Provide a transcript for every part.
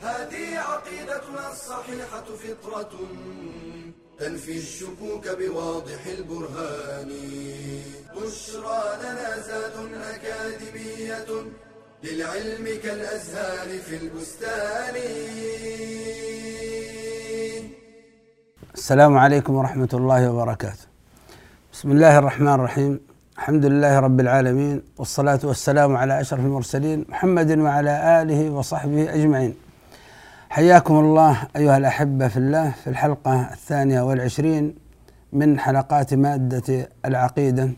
هذه عقيدتنا الصحيحة فطرة تنفي الشكوك بواضح البرهان بشرى لنا زاد أكاديمية للعلم كالأزهار في البستان السلام عليكم ورحمة الله وبركاته. بسم الله الرحمن الرحيم، الحمد لله رب العالمين والصلاة والسلام على أشرف المرسلين محمد وعلى آله وصحبه أجمعين. حياكم الله أيها الأحبة في الله في الحلقة الثانية والعشرين من حلقات مادة العقيدة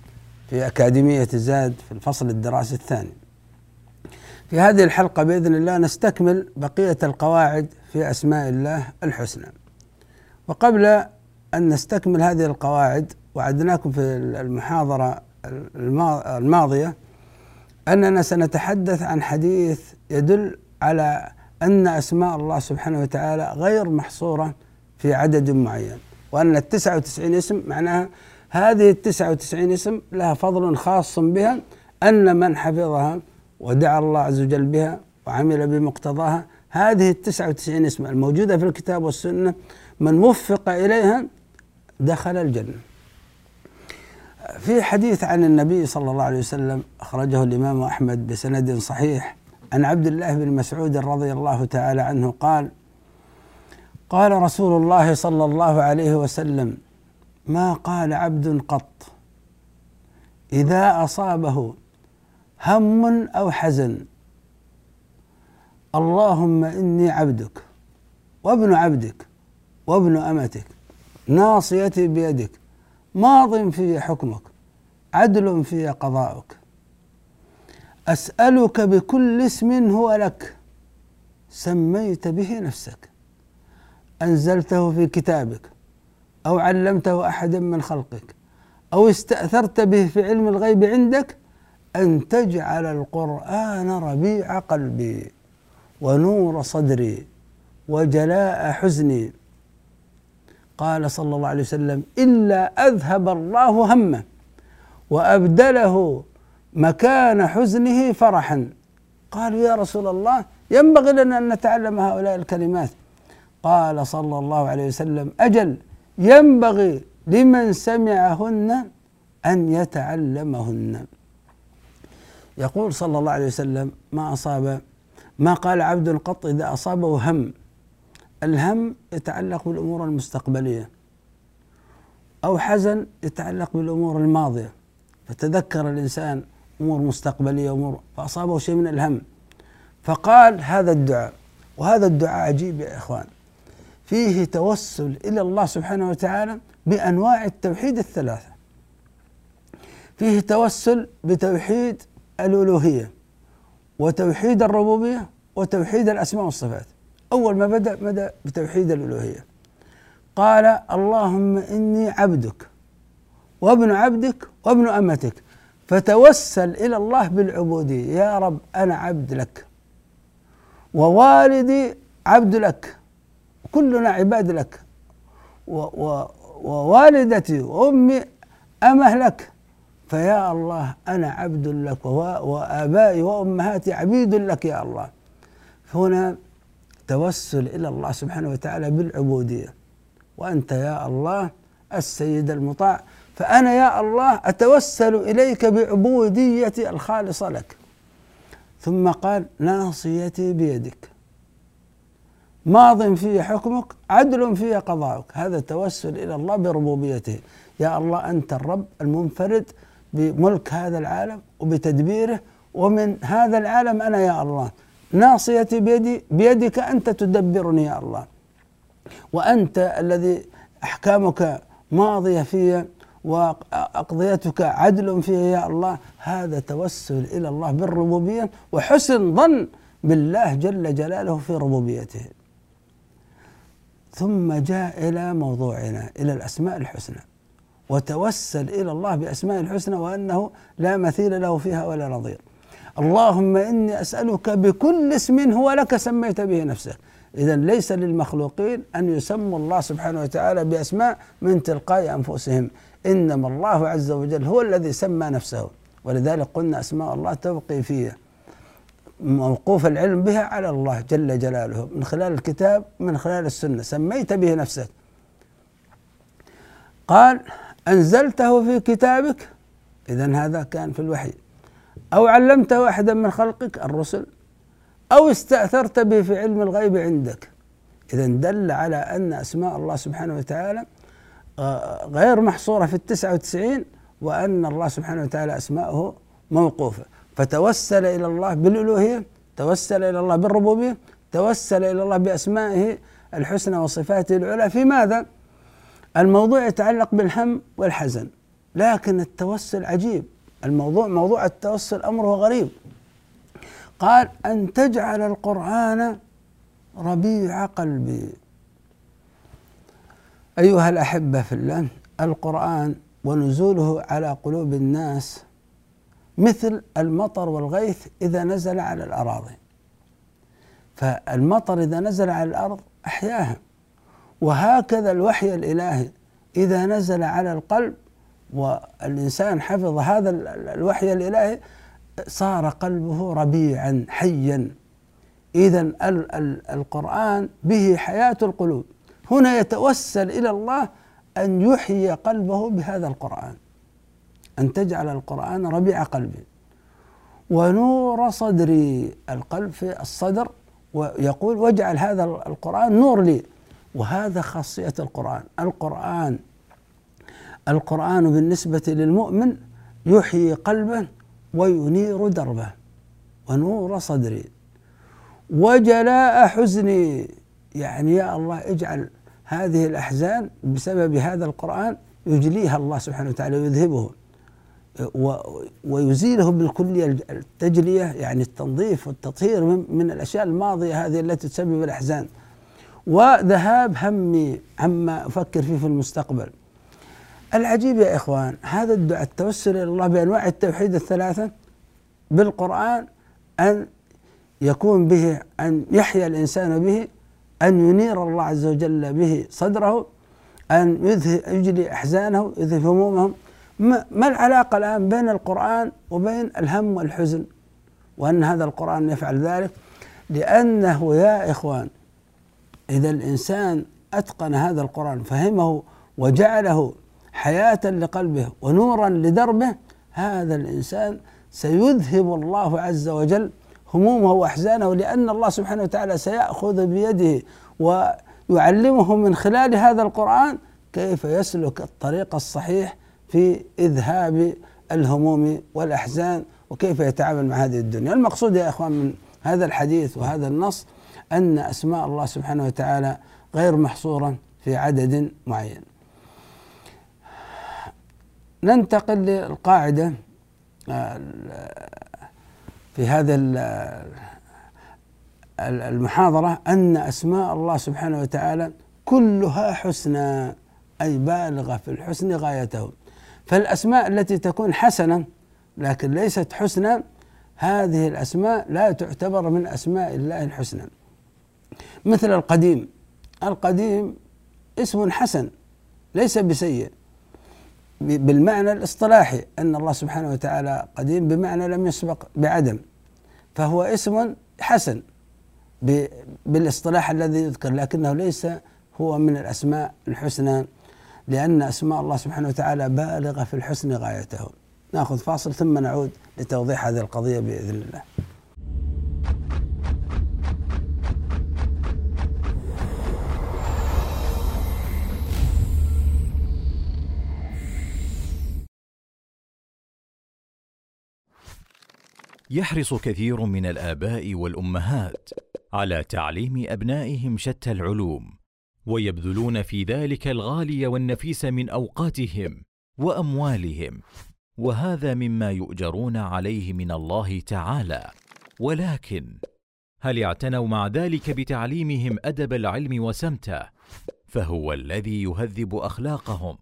في أكاديمية زاد في الفصل الدراسي الثاني. في هذه الحلقة بإذن الله نستكمل بقية القواعد في أسماء الله الحسنى. وقبل أن نستكمل هذه القواعد وعدناكم في المحاضرة الماضية أننا سنتحدث عن حديث يدل على أن أسماء الله سبحانه وتعالى غير محصورة في عدد معين وأن التسعة وتسعين اسم معناها هذه التسعة وتسعين اسم لها فضل خاص بها أن من حفظها ودعا الله عز وجل بها وعمل بمقتضاها هذه التسعة وتسعين اسم الموجودة في الكتاب والسنة من وفق إليها دخل الجنة. في حديث عن النبي صلى الله عليه وسلم أخرجه الإمام أحمد بسند صحيح عن عبد الله بن مسعود رضي الله تعالى عنه قال قال رسول الله صلى الله عليه وسلم ما قال عبد قط؟ إذا أصابه هم أو حزن اللهم إني عبدك وابن عبدك وابن أمتك ناصيتي بيدك ماض في حكمك عدل في قضاؤك. أسألك بكل اسم هو لك. سميت به نفسك. أنزلته في كتابك أو علمته أحدا من خلقك أو استأثرت به في علم الغيب عندك أن تجعل القرآن ربيع قلبي ونور صدري وجلاء حزني. قال صلى الله عليه وسلم إلا أذهب الله همه وأبدله مكان حزنه فرحا. قالوا يا رسول الله ينبغي لنا أن نتعلم هؤلاء الكلمات. قال صلى الله عليه وسلم أجل ينبغي لمن سمعهن أن يتعلمهن. يقول صلى الله عليه وسلم ما أصاب؟ ما قال عبد قط إذا أصابه هم. الهم يتعلق بالأمور المستقبلية أو حزن يتعلق بالأمور الماضية. فتذكر الإنسان أمور مستقبلية أمور فأصابه شيء من الهم. فقال هذا الدعاء وهذا الدعاء عجيب يا إخوان. فيه توسل إلى الله سبحانه وتعالى بأنواع التوحيد الثلاثة. فيه توسل بتوحيد الألوهية وتوحيد الربوبية وتوحيد الأسماء والصفات. أول ما بدأ بدأ بتوحيد الألوهية. قال اللهم إني عبدك وابن عبدك وابن أمتك. فتوسل إلى الله بالعبودية. يا رب أنا عبد لك ووالدي عبد لك كلنا عباد لك ووالدتي وأمي أمه لك فيا الله أنا عبد لك وآبائي وأمهاتي عبيد لك يا الله. هنا توسل إلى الله سبحانه وتعالى بالعبودية. وأنت يا الله السيد المطاع. فأنا يا الله أتوسل إليك بعبوديتي الخالصة لك. ثم قال ناصيتي بيدك. ماض في حكمك عدل في قضاءك هذا توسل إلى الله بربوبيته. يا الله أنت الرب المنفرد بملك هذا العالم وبتدبيره ومن هذا العالم أنا يا الله. ناصيتي بيدي بيدك أنت تدبرني يا الله. وأنت الذي أحكامك ماضية في وأقضيتك عدل فيها يا الله هذا توسل إلى الله بالربوبية وحسن ظن بالله جل جلاله في ربوبيته. ثم جاء إلى موضوعنا إلى الأسماء الحسنى. وتوسل إلى الله بأسماء الحسنى وأنه لا مثيل له فيها ولا نظير. اللهم إني أسألك بكل اسم هو لك سميت به نفسك. إذا ليس للمخلوقين أن يسموا الله سبحانه وتعالى بأسماء من تلقاء أنفسهم. إنما الله عز وجل هو الذي سمى نفسه. ولذلك قلنا أسماء الله توقيفية موقوف العلم بها على الله جل جلاله من خلال الكتاب من خلال السنة. سميت به نفسك. قال أنزلته في كتابك. إذا هذا كان في الوحي. أو علمته أحدا من خلقك الرسل. أو استأثرت به في علم الغيب عندك. إذا دل على أن أسماء الله سبحانه وتعالى غير محصورة في التسعة وتسعين وأن الله سبحانه وتعالى أسماءه موقوفة. فتوسل إلى الله بالألوهية توسل إلى الله بالربوبية توسل إلى الله بأسمائه الحسنى وصفاته العلى. في ماذا؟ الموضوع يتعلق بالهم والحزن لكن التوسل عجيب. الموضوع موضوع التوسل أمره غريب. قال أن تجعل القرآن ربيع قلبي. أيها الأحبة في الله القرآن ونزوله على قلوب الناس مثل المطر والغيث إذا نزل على الأراضي. فالمطر إذا نزل على الأرض أحياها وهكذا الوحي الإلهي إذا نزل على القلب والإنسان حفظ هذا الوحي الإلهي صار قلبه ربيعا حيا. إذا القرآن به حياة القلوب. هنا يتوسل إلى الله أن يحيي قلبه بهذا القرآن أن تجعل القرآن ربيع قلبي ونور صدري القلب في الصدر ويقول واجعل هذا القرآن نور لي. وهذا خاصية القرآن. القرآن القرآن بالنسبة للمؤمن يحيي قلبه وينير دربه ونور صدري. وجلاء حزني يعني يا الله اجعل هذه الأحزان بسبب هذا القرآن يجليها الله سبحانه وتعالى ويذهبه. ويزيله بالكلية التجلية يعني التنظيف والتطهير من الأشياء الماضية هذه التي تسبب الأحزان. وذهاب همي عما أفكر فيه في المستقبل. العجيب يا إخوان هذا الدعاء التوسل إلى الله بأنواع التوحيد الثلاثة بالقرآن أن يكون به أن يحيا الإنسان به أن ينير الله عز وجل به صدره أن يجلي أحزانه يذهب همومهم. ما العلاقة الآن بين القرآن وبين الهم والحزن؟ وأن هذا القرآن يفعل ذلك؟ لأنه يا إخوان إذا الإنسان أتقن هذا القرآن فهمه وجعله حياة لقلبه ونورا لدربه هذا الإنسان سيذهب الله عز وجل همومه وأحزانه لأن الله سبحانه وتعالى سيأخذ بيده ويعلمه من خلال هذا القرآن كيف يسلك الطريق الصحيح في إذهاب الهموم والأحزان وكيف يتعامل مع هذه الدنيا. المقصود يا إخوان من هذا الحديث وهذا النص أن أسماء الله سبحانه وتعالى غير محصورة في عدد معين. ننتقل للقاعدة آه، في هذا المحاضرة أن أسماء الله سبحانه وتعالى كلها حسنى أي بالغة في الحسن غايته. فالأسماء التي تكون حسنة لكن ليست حسنى هذه الأسماء لا تعتبر من أسماء الله الحسنى. مثل القديم. القديم اسم حسن ليس بسيء. بالمعنى الاصطلاحي أن الله سبحانه وتعالى قديم بمعنى لم يسبق بعدم. فهو اسم حسن بالاصطلاح الذي يذكر لكنه ليس هو من الأسماء الحسنى لأن أسماء الله سبحانه وتعالى بالغة في الحسن غايته. نأخذ فاصل ثم نعود لتوضيح هذه القضية بإذن الله. يحرص كثير من الآباء والأمهات على تعليم أبنائهم شتى العلوم ويبذلون في ذلك الغالي والنفيس من أوقاتهم وأموالهم وهذا مما يؤجرون عليه من الله تعالى. ولكن هل اعتنوا مع ذلك بتعليمهم أدب العلم وسمته؟ فهو الذي يهذب أخلاقهم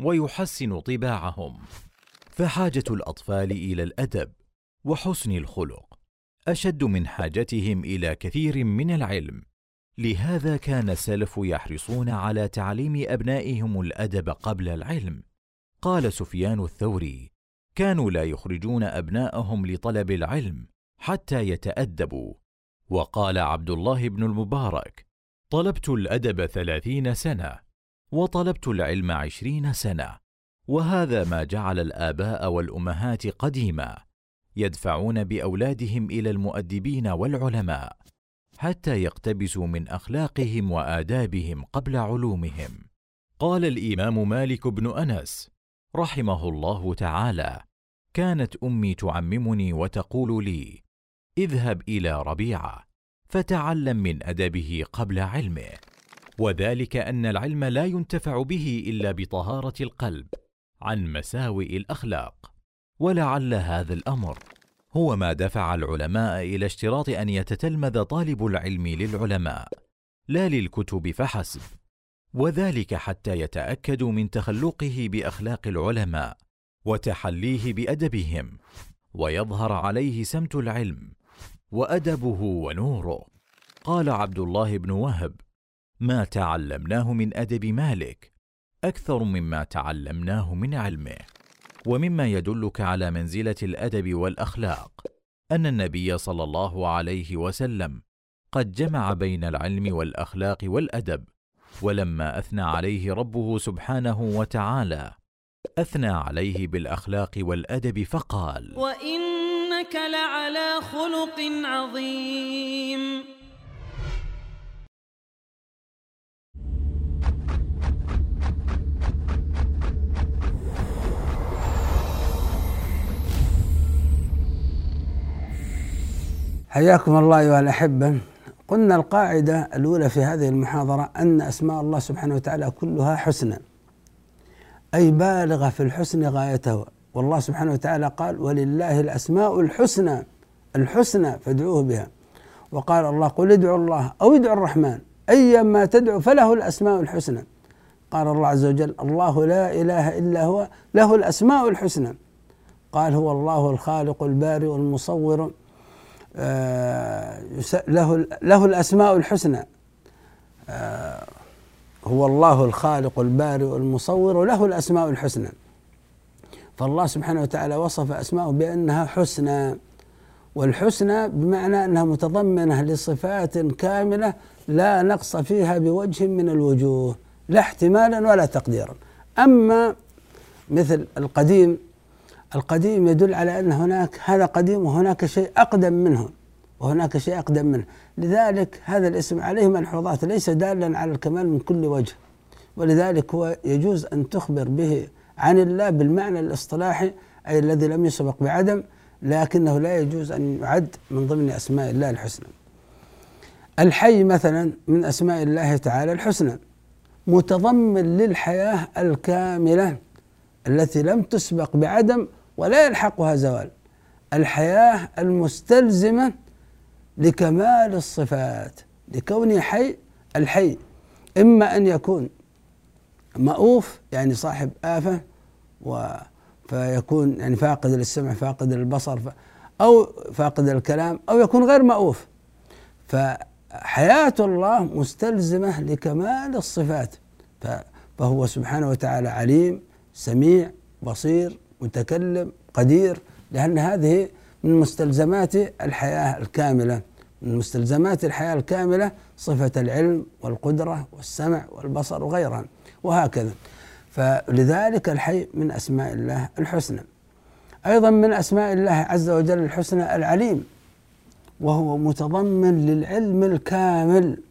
ويحسن طباعهم. فحاجة الأطفال إلى الأدب وحسن الخلق أشد من حاجتهم إلى كثير من العلم. لهذا كان السلف يحرصون على تعليم أبنائهم الأدب قبل العلم. قال سفيان الثوري كانوا لا يخرجون أبناءهم لطلب العلم حتى يتأدبوا. وقال عبد الله بن المبارك طلبت الأدب ثلاثين سنة وطلبت العلم عشرين سنة وهذا ما جعل الآباء والأمهات قديما. يدفعون بأولادهم إلى المؤدبين والعلماء حتى يقتبسوا من أخلاقهم وآدابهم قبل علومهم. قال الإمام مالك بن أنس رحمه الله تعالى كانت أمي تعممني وتقول لي اذهب إلى ربيعة فتعلم من أدبه قبل علمه وذلك أن العلم لا ينتفع به إلا بطهارة القلب عن مساوئ الأخلاق ولعل هذا الأمر. هو ما دفع العلماء إلى اشتراط أن يتتلمذ طالب العلم للعلماء لا للكتب فحسب. وذلك حتى يتاكدوا من تخلقه بأخلاق العلماء وتحليه بأدبهم ويظهر عليه سمت العلم وأدبه ونوره. قال عبد الله بن وهب ما تعلمناه من أدب مالك أكثر مما تعلمناه من علمه. ومما يدلك على منزلة الأدب والأخلاق أن النبي صلى الله عليه وسلم قد جمع بين العلم والأخلاق والأدب ولما أثنى عليه ربه سبحانه وتعالى أثنى عليه بالأخلاق والأدب فقال وإنك لعلى خلق عظيم. حياكم الله أيها الأحبة. قلنا القاعدة الأولى في هذه المحاضرة أن أسماء الله سبحانه وتعالى كلها حسنى أي بالغة في الحسن غايته. والله سبحانه وتعالى قال ولله الأسماء الحسنى. الحسنى فادعوه بها. وقال الله قل ادعوا الله أو ادعوا الرحمن. أيما تدعو فله الأسماء الحسنى. قال الله عز وجل الله لا إله إلا هو له الأسماء الحسنى. قال هو الله الخالق البارئ المصور له له الأسماء الحسنى. آه، هو الله الخالق البارئ المصور له الأسماء الحسنى. فالله سبحانه وتعالى وصف أسماءه بأنها حسنى والحسنى بمعنى أنها متضمنة لصفات كاملة لا نقص فيها بوجه من الوجوه لا احتمالا ولا تقديرا. أما مثل القديم القديم يدل على أن هناك هذا قديم وهناك شيء أقدم منه وهناك شيء أقدم منه. لذلك هذا الاسم عليه ملحوظات ليس دالا على الكمال من كل وجه. ولذلك هو يجوز أن تخبر به عن الله بالمعنى الاصطلاحي أي الذي لم يسبق بعدم لكنه لا يجوز أن يعد من ضمن أسماء الله الحسنى. الحي مثلا من أسماء الله تعالى الحسنى متضمن للحياة الكاملة التي لم تسبق بعدم ولا يلحقها زوال. الحياة المستلزمة لكمال الصفات لكونه حي الحي. إما أن يكون مؤوف يعني صاحب آفة و فيكون يعني فاقد للسمع فاقد للبصر أو فاقد الكلام أو يكون غير مؤوف فحياة الله مستلزمة لكمال الصفات. فهو سبحانه وتعالى عليم سميع بصير متكلم قدير لأن هذه من مستلزمات الحياة الكاملة. من مستلزمات الحياة الكاملة صفة العلم والقدرة والسمع والبصر وغيرها وهكذا. فلذلك الحي من أسماء الله الحسنى. أيضا من أسماء الله عز وجل الحسنى العليم وهو متضمن للعلم الكامل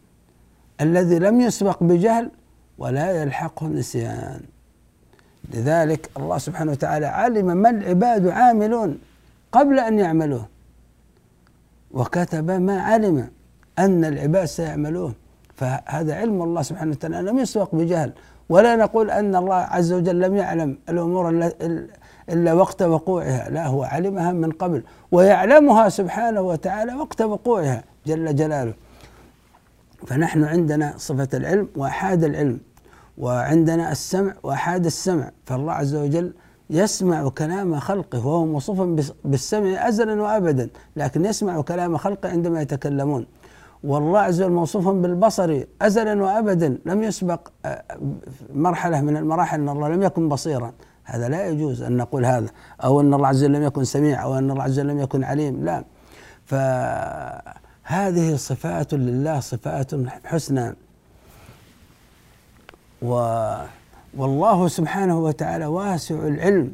الذي لم يسبق بجهل ولا يلحقه نسيان. لذلك الله سبحانه وتعالى علم ما العباد عاملون قبل أن يعملوه. وكتب ما علم أن العباد سيعملوه. فهذا علم الله سبحانه وتعالى. لم يسبق بجهل. ولا نقول أن الله عز وجل لم يعلم الأمور إلا وقت وقوعها. لا هو علمها من قبل. ويعلمها سبحانه وتعالى وقت وقوعها جل جلاله. فنحن عندنا صفة العلم وأحاد العلم. وعندنا السمع وأحاد السمع فالله عز وجل يسمع كلام خلقه وهو موصوف بالسمع أزلا وأبدا لكن يسمع كلام خلقه عندما يتكلمون. والله عز وجل موصوف بالبصر أزلا وأبدا لم يسبق آه، مرحلة من المراحل أن الله لم يكن بصيرا. هذا لا يجوز أن نقول هذا أو أن الله عز وجل لم يكن سميع أو أن الله عز وجل لم يكن عليم لا. فهذه صفات لله صفات حسنى. و والله سبحانه وتعالى واسع العلم.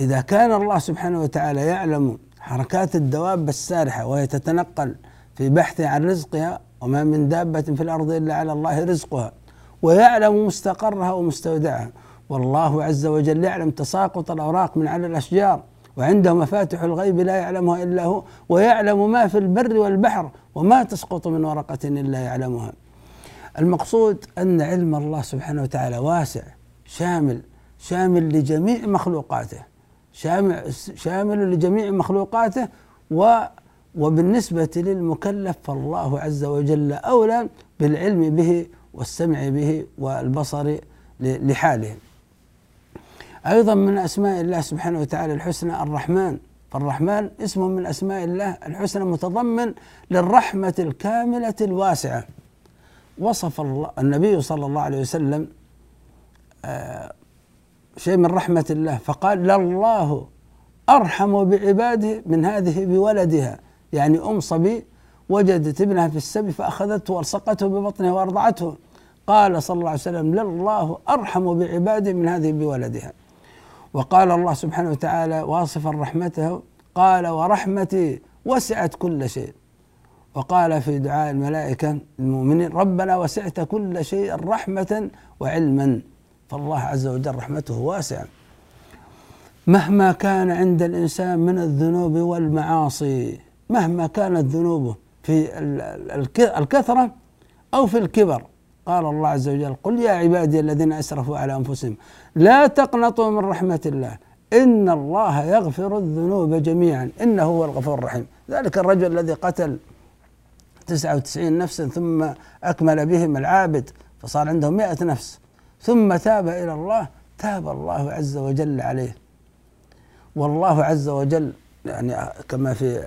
إذا كان الله سبحانه وتعالى يعلم حركات الدواب السارحة وهي تتنقل في بحث عن رزقها وما من دابة في الأرض إلا على الله رزقها ويعلم مستقرها ومستودعها. والله عز وجل يعلم تساقط الأوراق من على الأشجار وعنده مفاتح الغيب لا يعلمها إلا هو ويعلم ما في البر والبحر وما تسقط من ورقة إلا يعلمها. المقصود أن علم الله سبحانه وتعالى واسع شامل شامل لجميع مخلوقاته شامل شامل لجميع مخلوقاته و وبالنسبة للمكلف فالله عز وجل أولى بالعلم به والسمع به والبصر لحاله. أيضا من أسماء الله سبحانه وتعالى الحسنى الرحمن فالرحمن اسم من أسماء الله الحسنى متضمن للرحمة الكاملة الواسعة. وصف الله النبي صلى الله عليه وسلم آه شيء من رحمة الله فقال لله أرحم بعباده من هذه بولدها. يعني أم صبي وجدت ابنها في السبي فأخذته وألصقته ببطنها وأرضعته. قال صلى الله عليه وسلم لله أرحم بعباده من هذه بولدها. وقال الله سبحانه وتعالى واصفا رحمته. قال ورحمتي وسعت كل شيء. وقال في دعاء الملائكة المؤمنين ربنا وسعت كل شيء رحمة وعلما. فالله عز وجل رحمته واسعة. مهما كان عند الإنسان من الذنوب والمعاصي مهما كانت ذنوبه في الكثرة أو في الكبر قال الله عز وجل قل يا عبادي الذين أسرفوا على أنفسهم لا تقنطوا من رحمة الله إن الله يغفر الذنوب جميعا إنه هو الغفور الرحيم. ذلك الرجل الذي قتل تسعة وتسعين نفسا ثم أكمل بهم العابد فصار عنده مئة نفس. ثم تاب إلى الله تاب الله عز وجل عليه. والله عز وجل يعني كما في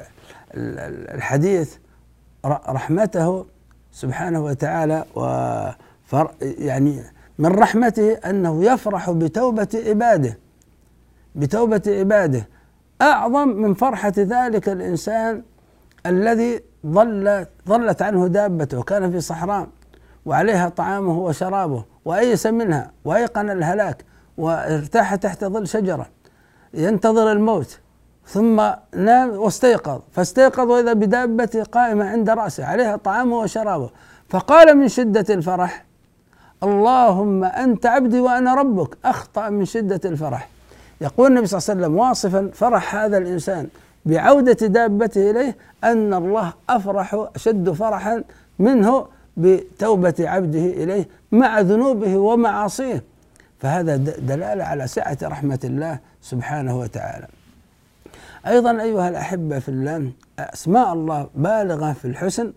الحديث رحمته سبحانه وتعالى وفر يعني من رحمته أنه يفرح بتوبة عباده. بتوبة عباده. أعظم من فرحة ذلك الإنسان الذي ظل ظلت عنه دابته وكان في صحراء وعليها طعامه وشرابه وايس منها وايقن الهلاك وارتاح تحت ظل شجرة ينتظر الموت ثم نام واستيقظ فاستيقظ واذا بدابته قائمة عند رأسه عليها طعامه وشرابه. فقال من شدة الفرح اللهم أنت عبدي وأنا ربك. أخطأ من شدة الفرح. يقول النبي صلى الله عليه وسلم واصفا فرح هذا الإنسان. بعودة دابته إليه أن الله أفرح أشد فرحا منه بتوبة عبده إليه مع ذنوبه ومعاصيه. فهذا دلالة على سعة رحمة الله سبحانه وتعالى. أيضا أيها الأحبة في الله أسماء الله بالغة في الحسن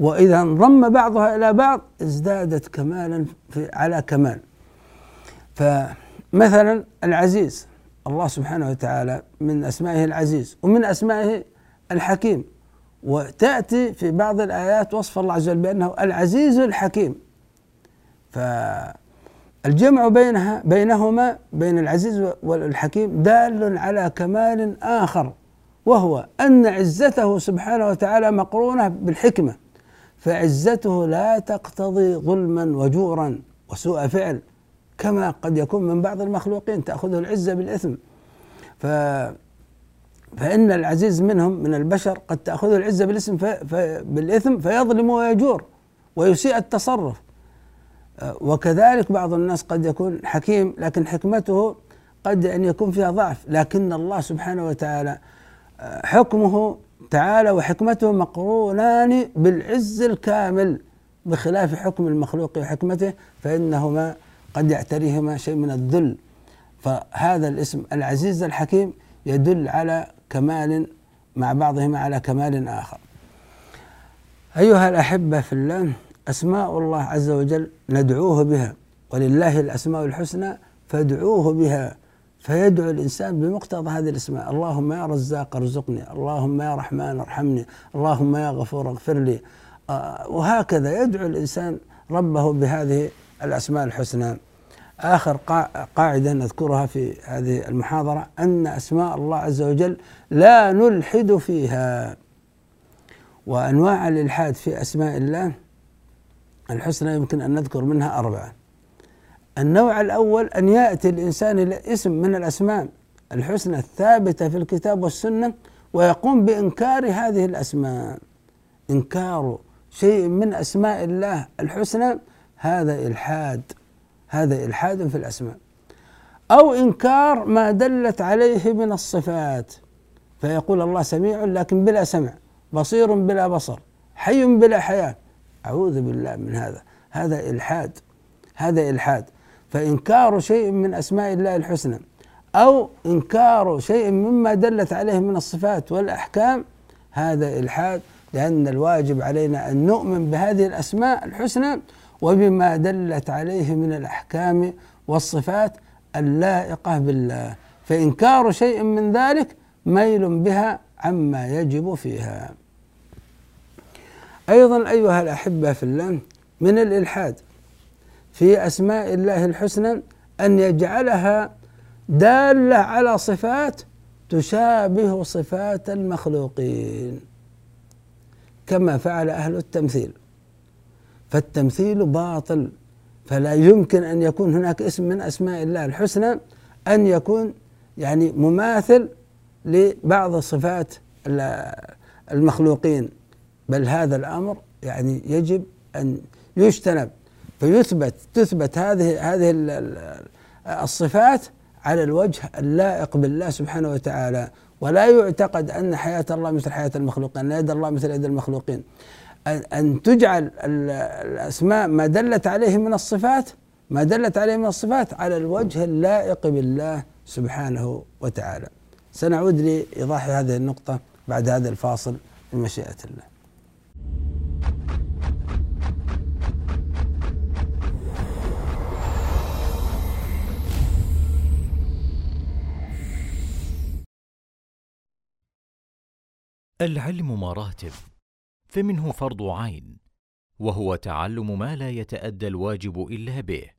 وإذا انضم بعضها إلى بعض ازدادت كمالا في على كمال. فمثلا العزيز الله سبحانه وتعالى من أسمائه العزيز ومن أسمائه الحكيم. وتأتي في بعض الآيات وصف الله عز وجل بأنه العزيز الحكيم. ف الجمع بينها بينهما بين العزيز والحكيم دال على كمال آخر وهو أن عزته سبحانه وتعالى مقرونة بالحكمة فعزته لا تقتضي ظلما وجورا وسوء فعل. كما قد يكون من بعض المخلوقين تأخذه العزة بالإثم. ف فإن العزيز منهم من البشر قد تأخذه العزة بالإثم في بالإثم فيظلم ويجور ويسيء التصرف. وكذلك بعض الناس قد يكون حكيم لكن حكمته قد أن يكون فيها ضعف. لكن الله سبحانه وتعالى آه، حكمه تعالى وحكمته مقرونان بالعز الكامل بخلاف حكم المخلوق وحكمته فإنهما قد يعتريهما شيء من الذل. فهذا الاسم العزيز الحكيم يدل على كمال مع بعضهما على كمال آخر. أيها الأحبة في الله أسماء الله عز وجل ندعوه بها ولله الأسماء الحسنى فادعوه بها. فيدعو الإنسان بمقتضى هذه الأسماء. اللهم يا رزاق ارزقني اللهم يا رحمن ارحمني اللهم يا غفور اغفر لي. آه، وهكذا يدعو الإنسان ربه بهذه الأسماء الحسنى. آخر قاعدة نذكرها في هذه المحاضرة أن أسماء الله عز وجل لا نلحد فيها. وأنواع الإلحاد في أسماء الله الحسنى يمكن أن نذكر منها أربعة. النوع الأول أن يأتي الإنسان إلى اسم من الأسماء الحسنى الثابتة في الكتاب والسنة ويقوم بإنكار هذه الأسماء. إنكار شيء من أسماء الله الحسنى هذا إلحاد هذا إلحاد في الأسماء. أو إنكار ما دلت عليه من الصفات. فيقول الله سميع لكن بلا سمع بصير بلا بصر حي بلا حياة. أعوذ بالله من هذا. هذا إلحاد هذا إلحاد. فإنكار شيء من أسماء الله الحسنى أو إنكار شيء مما دلت عليه من الصفات والأحكام هذا إلحاد لأن الواجب علينا أن نؤمن بهذه الأسماء الحسنى وبما دلت عليه من الأحكام والصفات اللائقة بالله. فإنكار شيء من ذلك ميل بها عما يجب فيها. أيضا أيها الأحبة في الله من الإلحاد في أسماء الله الحسنى أن يجعلها دالة على صفات تشابه صفات المخلوقين كما فعل أهل التمثيل. فالتمثيل باطل فلا يمكن أن يكون هناك اسم من أسماء الله الحسنى أن يكون يعني مماثل لبعض صفات المخلوقين بل هذا الأمر يعني يجب أن يجتنب فيثبت تثبت هذه هذه الصفات على الوجه اللائق بالله سبحانه وتعالى ولا يعتقد أن حياة الله مثل حياة المخلوقين، ان يد الله مثل يد المخلوقين. ان تجعل الأسماء ما دلت عليه من الصفات ما دلت عليه من الصفات على الوجه اللائق بالله سبحانه وتعالى. سنعود لإيضاح هذه النقطة بعد هذا الفاصل بمشيئه الله. العلم مراتب فمنه فرض عين وهو تعلم ما لا يتأدى الواجب إلا به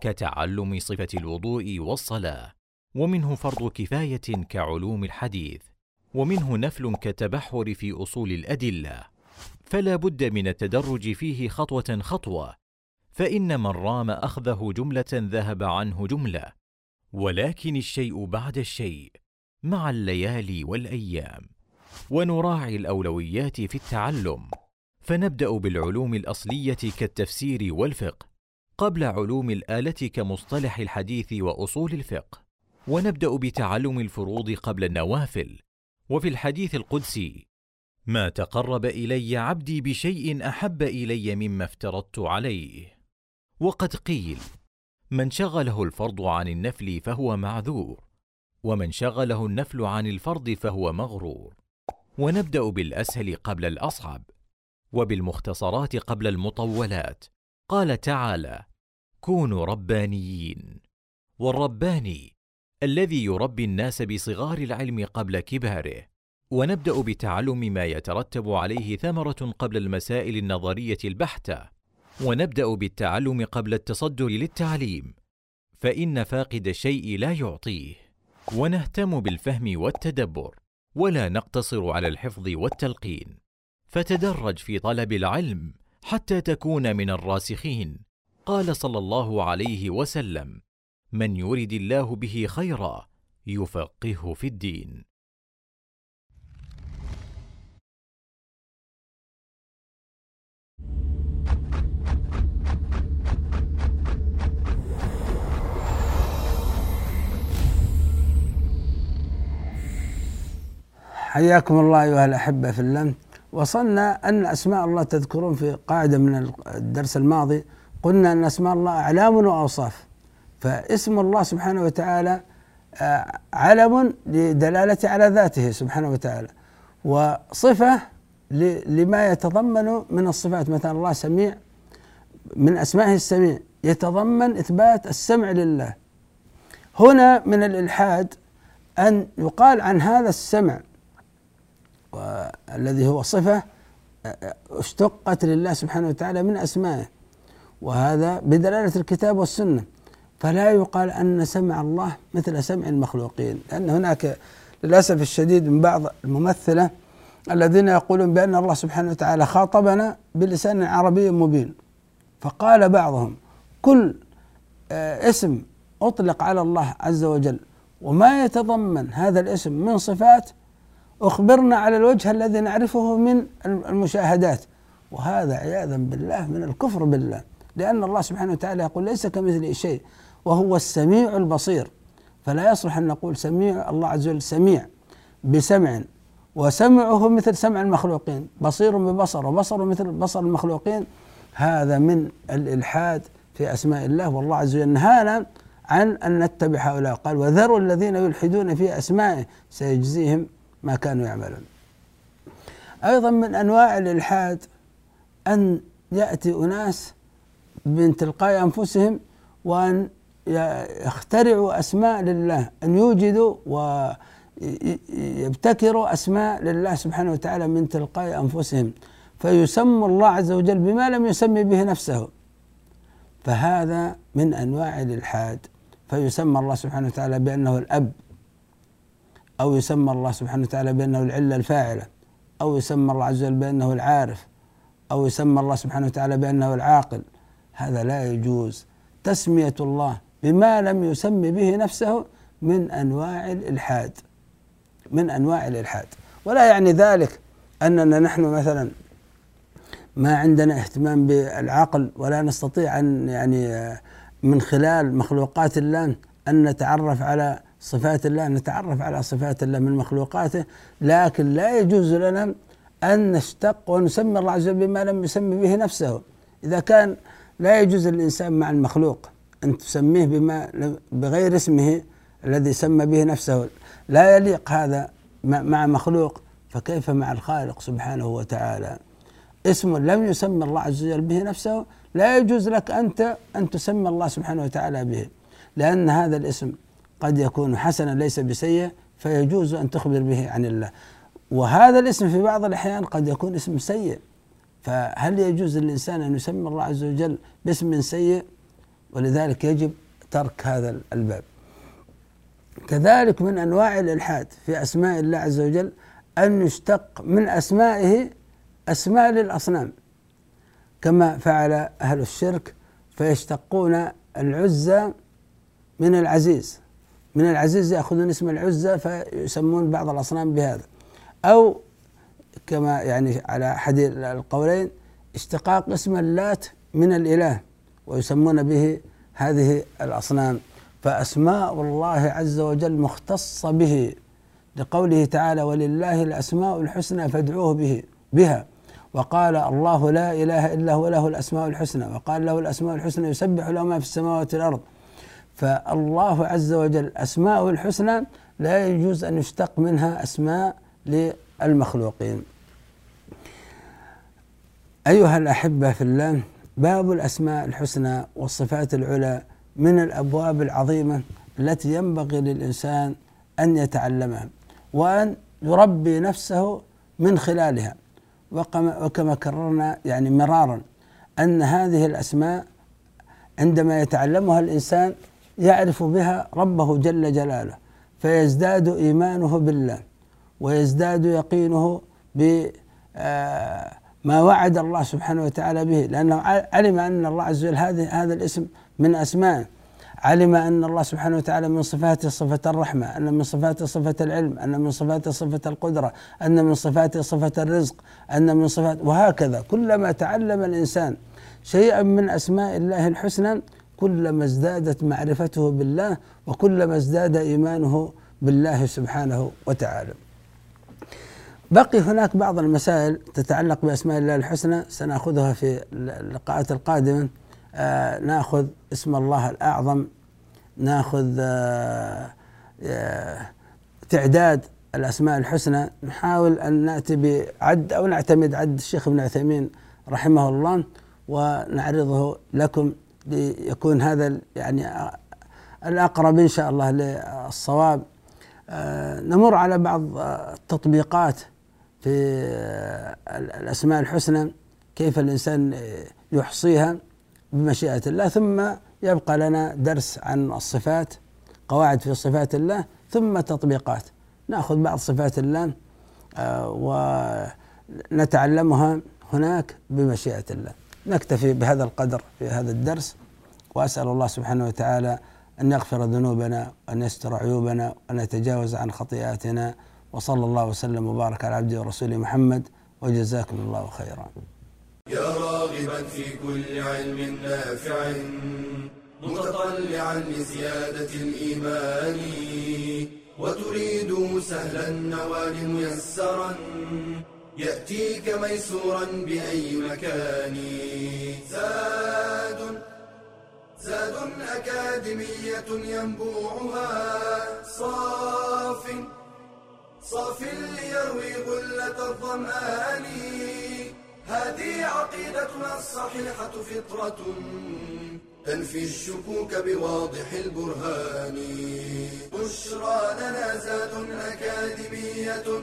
كتعلم صفة الوضوء والصلاة ومنه فرض كفاية كعلوم الحديث ومنه نفل كالتبحر في أصول الأدلة فلا بد من التدرج فيه خطوة خطوة فإن من رام أخذه جملة ذهب عنه جملة ولكن الشيء بعد الشيء مع الليالي والأيام. ونراعي الأولويات في التعلم. فنبدأ بالعلوم الأصلية كالتفسير والفقه قبل علوم الآلة كمصطلح الحديث وأصول الفقه. ونبدأ بتعلم الفروض قبل النوافل. وفي الحديث القدسي ما تقرب إلي عبدي بشيء أحب إلي مما افترضت عليه. وقد قيل من شغله الفرض عن النفل فهو معذور ومن شغله النفل عن الفرض فهو مغرور. ونبدأ بالأسهل قبل الأصعب وبالمختصرات قبل المطولات. قال تعالى كونوا ربانيين. والرباني الذي يربي الناس بصغار العلم قبل كباره. ونبدأ بتعلم ما يترتب عليه ثمرة قبل المسائل النظرية البحتة. ونبدأ بالتعلم قبل التصدر للتعليم. فإن فاقد الشيء لا يعطيه. ونهتم بالفهم والتدبر. ولا نقتصر على الحفظ والتلقين. فتدرج في طلب العلم حتى تكون من الراسخين. قال صلى الله عليه وسلم من يرد الله به خيرا يفقهه في الدين. حياكم الله أيها الأحبة في الله وصلنا أن أسماء الله تذكرون في قاعدة من الدرس الماضي. قلنا أن أسماء الله أعلام وأوصاف. فاسم الله سبحانه وتعالى آه، علم لدلالة على ذاته سبحانه وتعالى. وصفة لما يتضمن من الصفات مثلا الله سميع من أسمائه السميع يتضمن إثبات السمع لله. هنا من الإلحاد أن يقال عن هذا السمع الذي هو صفة اشتقت لله سبحانه وتعالى من أسمائه. وهذا بدلالة الكتاب والسنة. فلا يقال أن سمع الله مثل سمع المخلوقين لأن هناك للأسف الشديد من بعض الممثلة الذين يقولون بأن الله سبحانه وتعالى خاطبنا بلسان عربي مبين. فقال بعضهم كل آه، اسم أطلق على الله عز وجل وما يتضمن هذا الاسم من صفات أخبرنا على الوجه الذي نعرفه من المشاهدات. وهذا عياذا بالله من الكفر بالله. لأن الله سبحانه وتعالى يقول ليس كمثله شيء وهو السميع البصير. فلا يصلح أن نقول سميع الله عز وجل سميع بسمع وسمعه مثل سمع المخلوقين. بصير ببصر وبصر مثل بصر المخلوقين. هذا من الإلحاد في أسماء الله. والله عز وجل نهانا عن أن نتبع هؤلاء. قال وذروا الذين يلحدون في أسمائه. سيجزيهم ما كانوا يعملون. أيضا من أنواع الإلحاد أن يأتي أناس من تلقاء أنفسهم وأن يخترعوا أسماء لله أن يوجدوا ويبتكروا أسماء لله سبحانه وتعالى من تلقاء أنفسهم. فيسموا الله عز وجل بما لم يسمي به نفسه. فهذا من أنواع الإلحاد. فيسمى الله سبحانه وتعالى بأنه الأب. أو يسمى الله سبحانه وتعالى بأنه العلة الفاعلة أو يسمى الله عز وجل بأنه العارف أو يسمى الله سبحانه وتعالى بأنه العاقل. هذا لا يجوز. تسمية الله بما لم يسمي به نفسه من أنواع الإلحاد من أنواع الإلحاد. ولا يعني ذلك أننا نحن مثلا ما عندنا اهتمام بالعقل ولا نستطيع أن يعني من خلال مخلوقات الله أن نتعرف على صفات الله نتعرف على صفات الله من مخلوقاته لكن لا يجوز لنا أن نشتق ونسمي الله عز وجل بما لم يسمي به نفسه. إذا كان لا يجوز للإنسان مع المخلوق أن تسميه بما بغير اسمه الذي سمى به نفسه. لا يليق هذا مع مخلوق فكيف مع الخالق سبحانه وتعالى؟ اسم لم يسمى الله عز وجل به نفسه لا يجوز لك أنت أن تسمى الله سبحانه وتعالى به لأن هذا الاسم قد يكون حسنا ليس بسيء فيجوز أن تخبر به عن الله. وهذا الاسم في بعض الأحيان قد يكون اسم سيء. فهل يجوز للإنسان أن يسمى الله عز وجل باسم سيء؟ ولذلك يجب ترك هذا الباب. كذلك من أنواع الإلحاد في أسماء الله عز وجل أن يشتق من أسمائه أسماء للأصنام. كما فعل أهل الشرك فيشتقون العزى من العزيز. من العزيز يأخذون اسم العزى فيسمون بعض الأصنام بهذا. أو كما يعني على أحد القولين اشتقاق اسم اللات من الإله ويسمون به هذه الأصنام. فأسماء الله عز وجل مختصة به لقوله تعالى ولله الأسماء الحسنى فادعوه به بها. وقال الله لا إله إلا هو له الأسماء الحسنى وقال له الأسماء الحسنى يسبح له ما في السماوات والأرض فالله عز وجل أسماءه الحسنى لا يجوز أن يشتق منها أسماء للمخلوقين. أيها الأحبة في الله باب الأسماء الحسنى والصفات العلى من الأبواب العظيمة التي ينبغي للإنسان أن يتعلمها وأن يربي نفسه من خلالها. وكما كررنا يعني مرارا أن هذه الأسماء عندما يتعلمها الإنسان يعرف بها ربه جل جلاله فيزداد إيمانه بالله ويزداد يقينه بما آه، وعد الله سبحانه وتعالى به. لأنه علم أن الله عز وجل هذا هذا الاسم من أسمائه. علم أن الله سبحانه وتعالى من صفاته صفة الرحمة أن من صفاته صفة العلم أن من صفاته صفة القدرة أن من صفاته صفة الرزق أن من صفات وهكذا. كلما تعلم الإنسان شيئا من أسماء الله الحسنى كلما ازدادت معرفته بالله وكلما ازداد إيمانه بالله سبحانه وتعالى. بقي هناك بعض المسائل تتعلق بأسماء الله الحسنى سنأخذها في اللقاءات القادمة. آه نأخذ اسم الله الأعظم نأخذ آه آه تعداد الأسماء الحسنى. نحاول أن نأتي بعد أو نعتمد عد الشيخ ابن عثيمين رحمه الله ونعرضه لكم ليكون هذا يعني الأقرب إن شاء الله للصواب. آه، نمر على بعض التطبيقات في الأسماء الحسنى كيف الإنسان يحصيها بمشيئة الله ثم يبقى لنا درس عن الصفات قواعد في صفات الله ثم تطبيقات. نأخذ بعض صفات الله آه، ونتعلمها هناك بمشيئة الله. نكتفي بهذا القدر في هذا الدرس وأسأل الله سبحانه وتعالى أن يغفر ذنوبنا وأن يستر عيوبنا وأن يتجاوز عن خطيئاتنا وصلى الله وسلم وبارك على عبده ورسوله محمد وجزاكم الله خيرا. يا راغبا في كل علم نافع متطلعا لزيادة الإيمان وتريد سهلا النوال ميسرا. يأتيك ميسورا بأي مكان. زاد زاد أكاديمية ينبوعها. صاف صاف ليروي غلة الظمآن. هذه عقيدتنا الصحيحة فطرة تنفي الشكوك بواضح البرهان. بشرى لنا زاد أكاديمية